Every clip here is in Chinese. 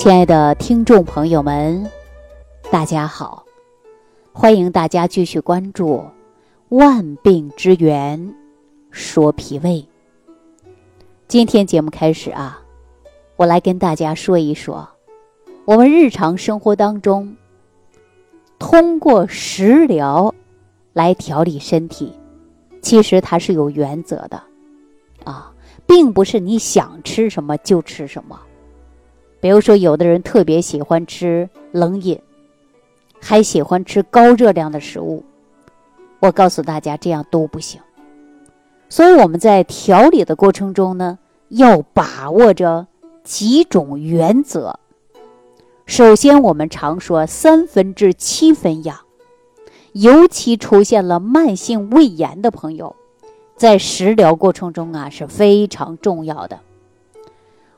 亲爱的听众朋友们，大家好！欢迎大家继续关注《万病之源说脾胃》。今天节目开始啊，我来跟大家说一说，我们日常生活当中通过食疗来调理身体，其实它是有原则的啊，并不是你想吃什么就吃什么。比如说，有的人特别喜欢吃冷饮，还喜欢吃高热量的食物。我告诉大家，这样都不行。所以我们在调理的过程中呢，要把握着几种原则。首先，我们常说三分治七分养，尤其出现了慢性胃炎的朋友，在食疗过程中啊是非常重要的。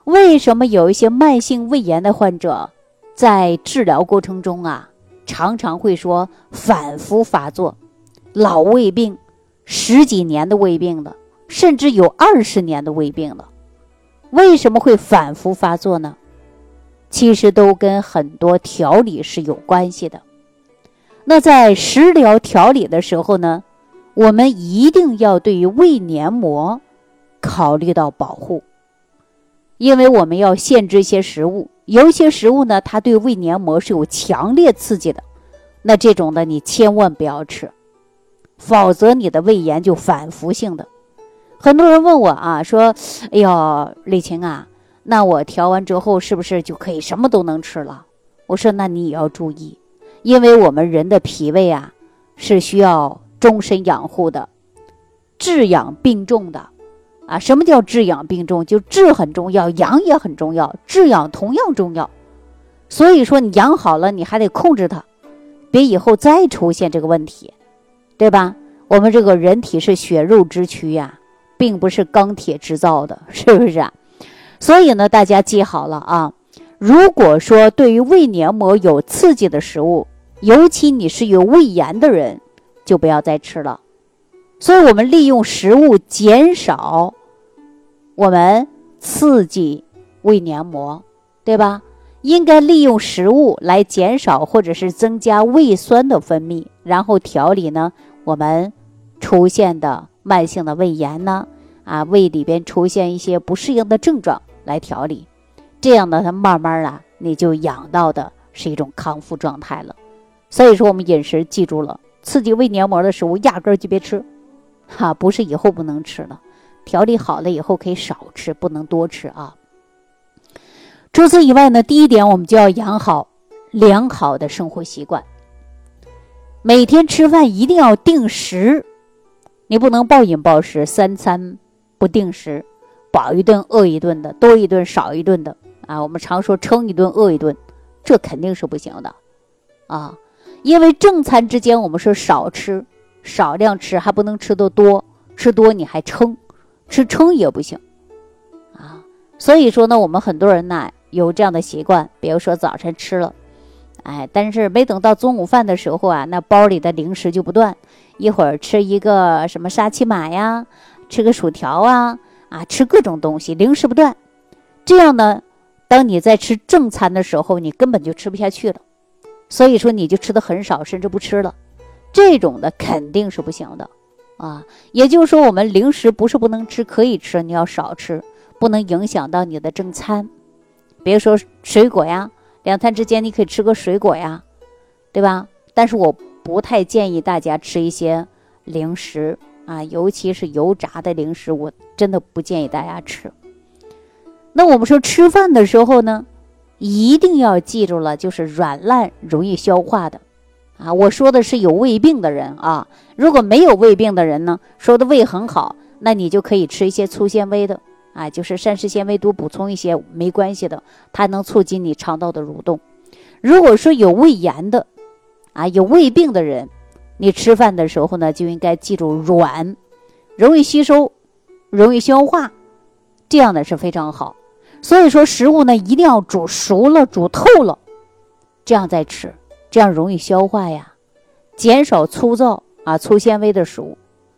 为什么有一些慢性胃炎的患者，在治疗过程中啊，常常会说反复发作，老胃病，十几年的胃病了，甚至有二十年的胃病了，为什么会反复发作呢？其实都跟很多调理是有关系的。那在食疗调理的时候呢，我们一定要对于胃黏膜考虑到保护。因为我们要限制一些食物，有一些食物呢，它对胃黏膜是有强烈刺激的，那这种的你千万不要吃，否则你的胃炎就反复性的。很多人问我啊，说：“哎呦，李晴啊，那我调完之后是不是就可以什么都能吃了？”我说：“那你也要注意，因为我们人的脾胃啊是需要终身养护的，治养并重的。”啊，什么叫治养并重？就治很重要，养也很重要，治养同样重要。所以说，你养好了，你还得控制它，别以后再出现这个问题，对吧？我们这个人体是血肉之躯呀，并不是钢铁制造的，是不是啊？所以呢，大家记好了啊。如果说对于胃黏膜有刺激的食物，尤其你是有胃炎的人，就不要再吃了。所以我们利用食物减少。我们刺激胃黏膜，对吧？应该利用食物来减少或者是增加胃酸的分泌，然后调理呢我们出现的慢性的胃炎呢，啊，胃里边出现一些不适应的症状来调理，这样呢，它慢慢啊，你就养到的是一种康复状态了。所以说，我们饮食记住了，刺激胃黏膜的食物压根儿就别吃，哈，不是以后不能吃了。调理好了以后可以少吃，不能多吃啊。除此以外呢，第一点我们就要养好良好的生活习惯。每天吃饭一定要定时，你不能暴饮暴食，三餐不定时，饱一顿饿一顿的，多一顿少一顿的啊。我们常说撑一顿饿一顿，这肯定是不行的啊。因为正餐之间我们说少吃，少量吃还不能吃的多，吃多你还撑。吃撑也不行，啊，所以说呢，我们很多人呢有这样的习惯，比如说早晨吃了，哎，但是没等到中午饭的时候啊，那包里的零食就不断，一会儿吃一个什么沙琪玛呀，吃个薯条啊，啊，吃各种东西，零食不断，这样呢，当你在吃正餐的时候，你根本就吃不下去了，所以说你就吃的很少，甚至不吃了，这种的肯定是不行的。啊，也就是说，我们零食不是不能吃，可以吃，你要少吃，不能影响到你的正餐。比如说水果呀，两餐之间你可以吃个水果呀，对吧？但是我不太建议大家吃一些零食啊，尤其是油炸的零食，我真的不建议大家吃。那我们说吃饭的时候呢，一定要记住了，就是软烂容易消化的。啊，我说的是有胃病的人啊，如果没有胃病的人呢，说的胃很好，那你就可以吃一些粗纤维的，啊，就是膳食纤维多补充一些没关系的，它能促进你肠道的蠕动。如果说有胃炎的，啊，有胃病的人，你吃饭的时候呢，就应该记住软，容易吸收，容易消化，这样的是非常好。所以说食物呢，一定要煮熟了、煮透了，这样再吃。这样容易消化呀，减少粗糙啊粗纤维的食物，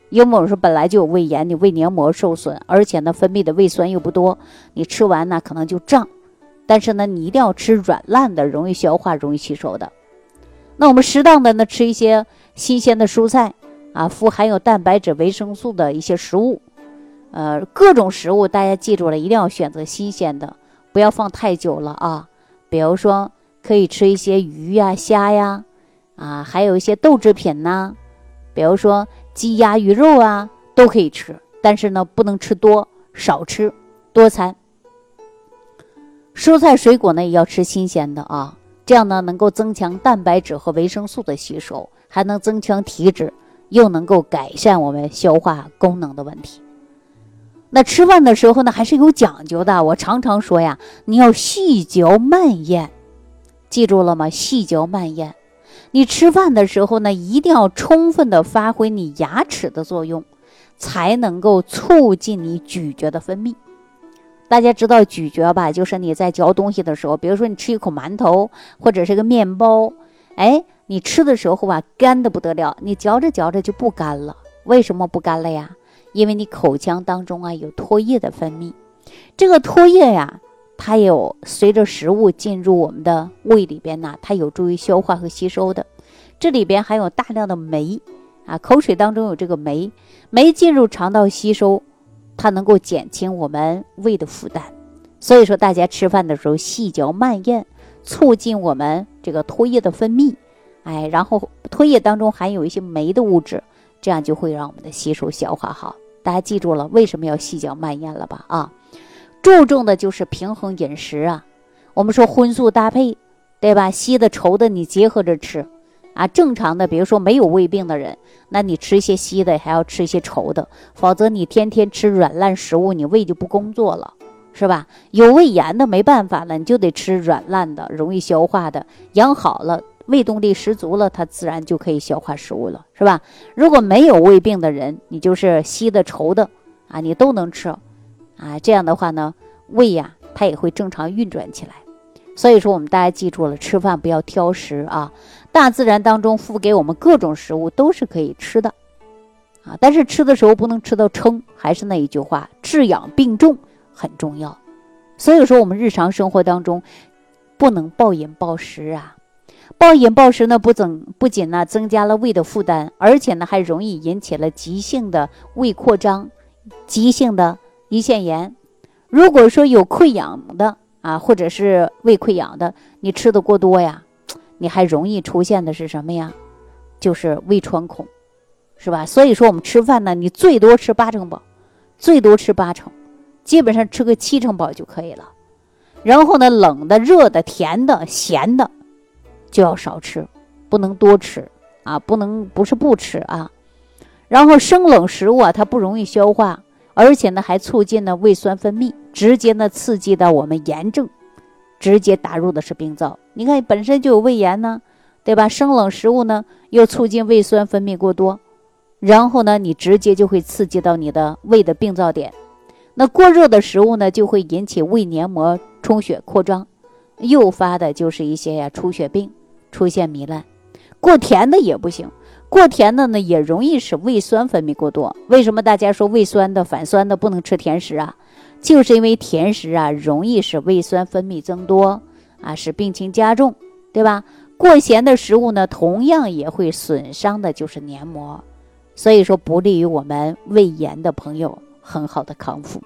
因为我们说本来就有胃炎，你胃黏膜受损，而且呢分泌的胃酸又不多，你吃完呢可能就胀，但是呢，你一定要吃软烂的、容易消化、容易吸收的。那我们适当的呢，吃一些新鲜的蔬菜啊，富含有蛋白质、维生素的一些食物。呃，各种食物大家记住了，一定要选择新鲜的，不要放太久了啊。比如说，可以吃一些鱼呀、虾呀，啊，还有一些豆制品呐，比如说鸡鸭鱼肉啊，都可以吃。但是呢，不能吃多，少吃，多餐。蔬菜水果呢也要吃新鲜的啊，这样呢能够增强蛋白质和维生素的吸收，还能增强体脂，又能够改善我们消化功能的问题。那吃饭的时候呢还是有讲究的，我常常说呀，你要细嚼慢咽，记住了吗？细嚼慢咽。你吃饭的时候呢，一定要充分的发挥你牙齿的作用，才能够促进你咀嚼的分泌。大家知道咀嚼吧？就是你在嚼东西的时候，比如说你吃一口馒头或者是个面包，哎，你吃的时候吧，干的不得了，你嚼着嚼着就不干了。为什么不干了呀？因为你口腔当中啊有唾液的分泌，这个唾液呀，它有随着食物进入我们的胃里边呢，它有助于消化和吸收的。这里边含有大量的酶啊，口水当中有这个酶，酶进入肠道吸收。它能够减轻我们胃的负担，所以说大家吃饭的时候细嚼慢咽，促进我们这个唾液的分泌，哎，然后唾液当中含有一些酶的物质，这样就会让我们的吸收消化好。大家记住了为什么要细嚼慢咽了吧？啊，注重的就是平衡饮食啊。我们说荤素搭配，对吧？稀的稠的你结合着吃。啊，正常的，比如说没有胃病的人，那你吃一些稀的，还要吃一些稠的，否则你天天吃软烂食物，你胃就不工作了，是吧？有胃炎的没办法了，你就得吃软烂的，容易消化的，养好了，胃动力十足了，它自然就可以消化食物了，是吧？如果没有胃病的人，你就是稀的、稠的，啊，你都能吃，啊，这样的话呢，胃呀，它也会正常运转起来。所以说，我们大家记住了，吃饭不要挑食啊。大自然当中付给我们各种食物都是可以吃的，啊，但是吃的时候不能吃到撑。还是那一句话，治养病重很重要。所以说，我们日常生活当中不能暴饮暴食啊！暴饮暴食呢，不增不仅呢增加了胃的负担，而且呢还容易引起了急性的胃扩张、急性的胰腺炎。如果说有溃疡的啊，或者是胃溃疡的，你吃的过多呀。你还容易出现的是什么呀？就是胃穿孔，是吧？所以说我们吃饭呢，你最多吃八成饱，最多吃八成，基本上吃个七成饱就可以了。然后呢，冷的、热的、甜的、咸的，就要少吃，不能多吃啊，不能不是不吃啊。然后生冷食物啊，它不容易消化，而且呢还促进了胃酸分泌，直接呢刺激到我们炎症。直接打入的是病灶，你看本身就有胃炎呢，对吧？生冷食物呢又促进胃酸分泌过多，然后呢你直接就会刺激到你的胃的病灶点。那过热的食物呢就会引起胃黏膜充血扩张，诱发的就是一些呀出血病，出现糜烂。过甜的也不行，过甜的呢也容易使胃酸分泌过多。为什么大家说胃酸的反酸的不能吃甜食啊？就是因为甜食啊，容易使胃酸分泌增多啊，使病情加重，对吧？过咸的食物呢，同样也会损伤的，就是黏膜，所以说不利于我们胃炎的朋友很好的康复。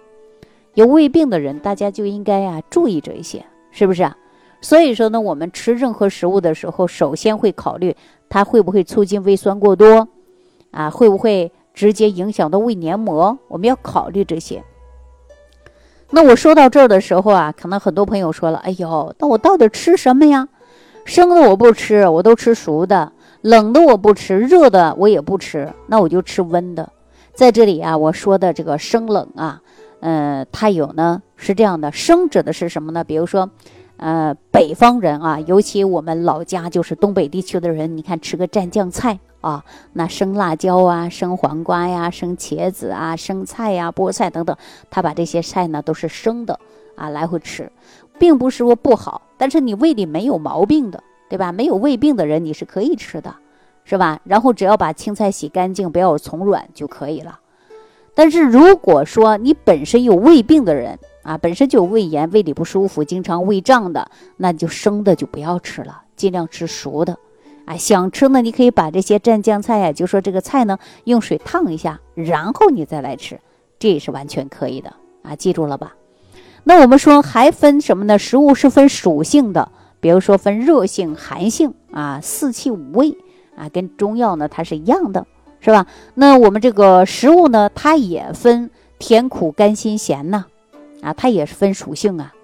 有胃病的人，大家就应该啊注意这一些，是不是啊？所以说呢，我们吃任何食物的时候，首先会考虑它会不会促进胃酸过多，啊，会不会直接影响到胃黏膜？我们要考虑这些。那我说到这儿的时候啊，可能很多朋友说了：“哎呦，那我到底吃什么呀？生的我不吃，我都吃熟的；冷的我不吃，热的我也不吃，那我就吃温的。”在这里啊，我说的这个生冷啊，嗯，它有呢是这样的，生指的是什么呢？比如说。呃，北方人啊，尤其我们老家就是东北地区的人，你看吃个蘸酱菜啊，那生辣椒啊，生黄瓜呀，生茄子啊，生菜呀，菠菜等等，他把这些菜呢都是生的啊来回吃，并不是说不好，但是你胃里没有毛病的，对吧？没有胃病的人你是可以吃的，是吧？然后只要把青菜洗干净，不要有虫卵就可以了。但是如果说你本身有胃病的人，啊，本身就有胃炎、胃里不舒服、经常胃胀的，那你就生的就不要吃了，尽量吃熟的。啊，想吃呢，你可以把这些蘸酱菜呀，就说这个菜呢，用水烫一下，然后你再来吃，这也是完全可以的啊，记住了吧？那我们说还分什么呢？食物是分属性的，比如说分热性、寒性啊，四气五味啊，跟中药呢它是一样的，是吧？那我们这个食物呢，它也分甜、苦、甘、辛、咸呢，啊它也是分属性啊。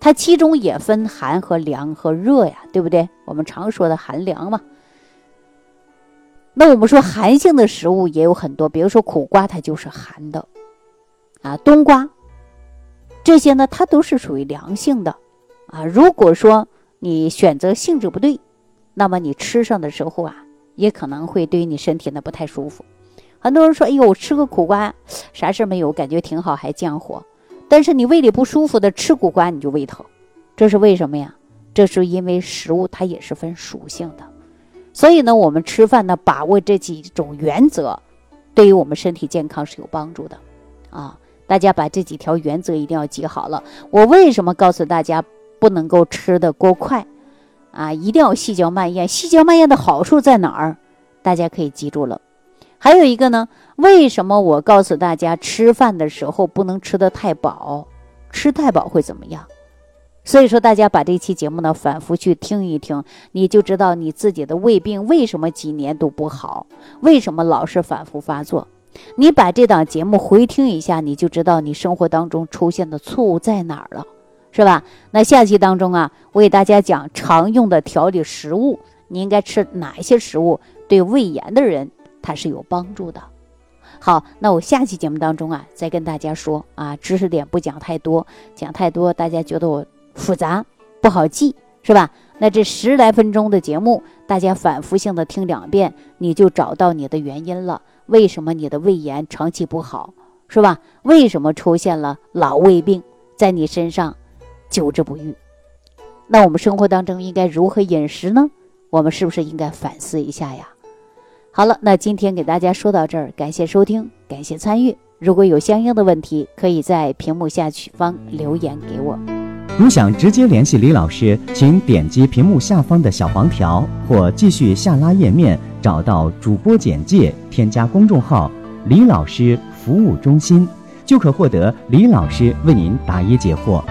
它其中也分寒和凉和热呀，对不对？我们常说的寒凉嘛。那我们说寒性的食物也有很多，比如说苦瓜，它就是寒的，啊，冬瓜，这些呢，它都是属于凉性的，啊。如果说你选择性质不对，那么你吃上的时候啊，也可能会对你身体呢不太舒服。很多人说，哎呦，我吃个苦瓜，啥事没有，感觉挺好，还降火。但是你胃里不舒服的吃苦瓜你就胃疼，这是为什么呀？这是因为食物它也是分属性的，所以呢，我们吃饭呢把握这几种原则，对于我们身体健康是有帮助的，啊，大家把这几条原则一定要记好了。我为什么告诉大家不能够吃的过快，啊，一定要细嚼慢咽。细嚼慢咽的好处在哪儿？大家可以记住了。还有一个呢，为什么我告诉大家吃饭的时候不能吃得太饱？吃太饱会怎么样？所以说，大家把这期节目呢反复去听一听，你就知道你自己的胃病为什么几年都不好，为什么老是反复发作。你把这档节目回听一下，你就知道你生活当中出现的错误在哪儿了，是吧？那下期当中啊，我给大家讲常用的调理食物，你应该吃哪一些食物对胃炎的人。它是有帮助的。好，那我下期节目当中啊，再跟大家说啊，知识点不讲太多，讲太多大家觉得我复杂不好记，是吧？那这十来分钟的节目，大家反复性的听两遍，你就找到你的原因了。为什么你的胃炎长期不好，是吧？为什么出现了老胃病在你身上久治不愈？那我们生活当中应该如何饮食呢？我们是不是应该反思一下呀？好了，那今天给大家说到这儿，感谢收听，感谢参与。如果有相应的问题，可以在屏幕下方留言给我。如想直接联系李老师，请点击屏幕下方的小黄条，或继续下拉页面找到主播简介，添加公众号“李老师服务中心”，就可获得李老师为您答疑解惑。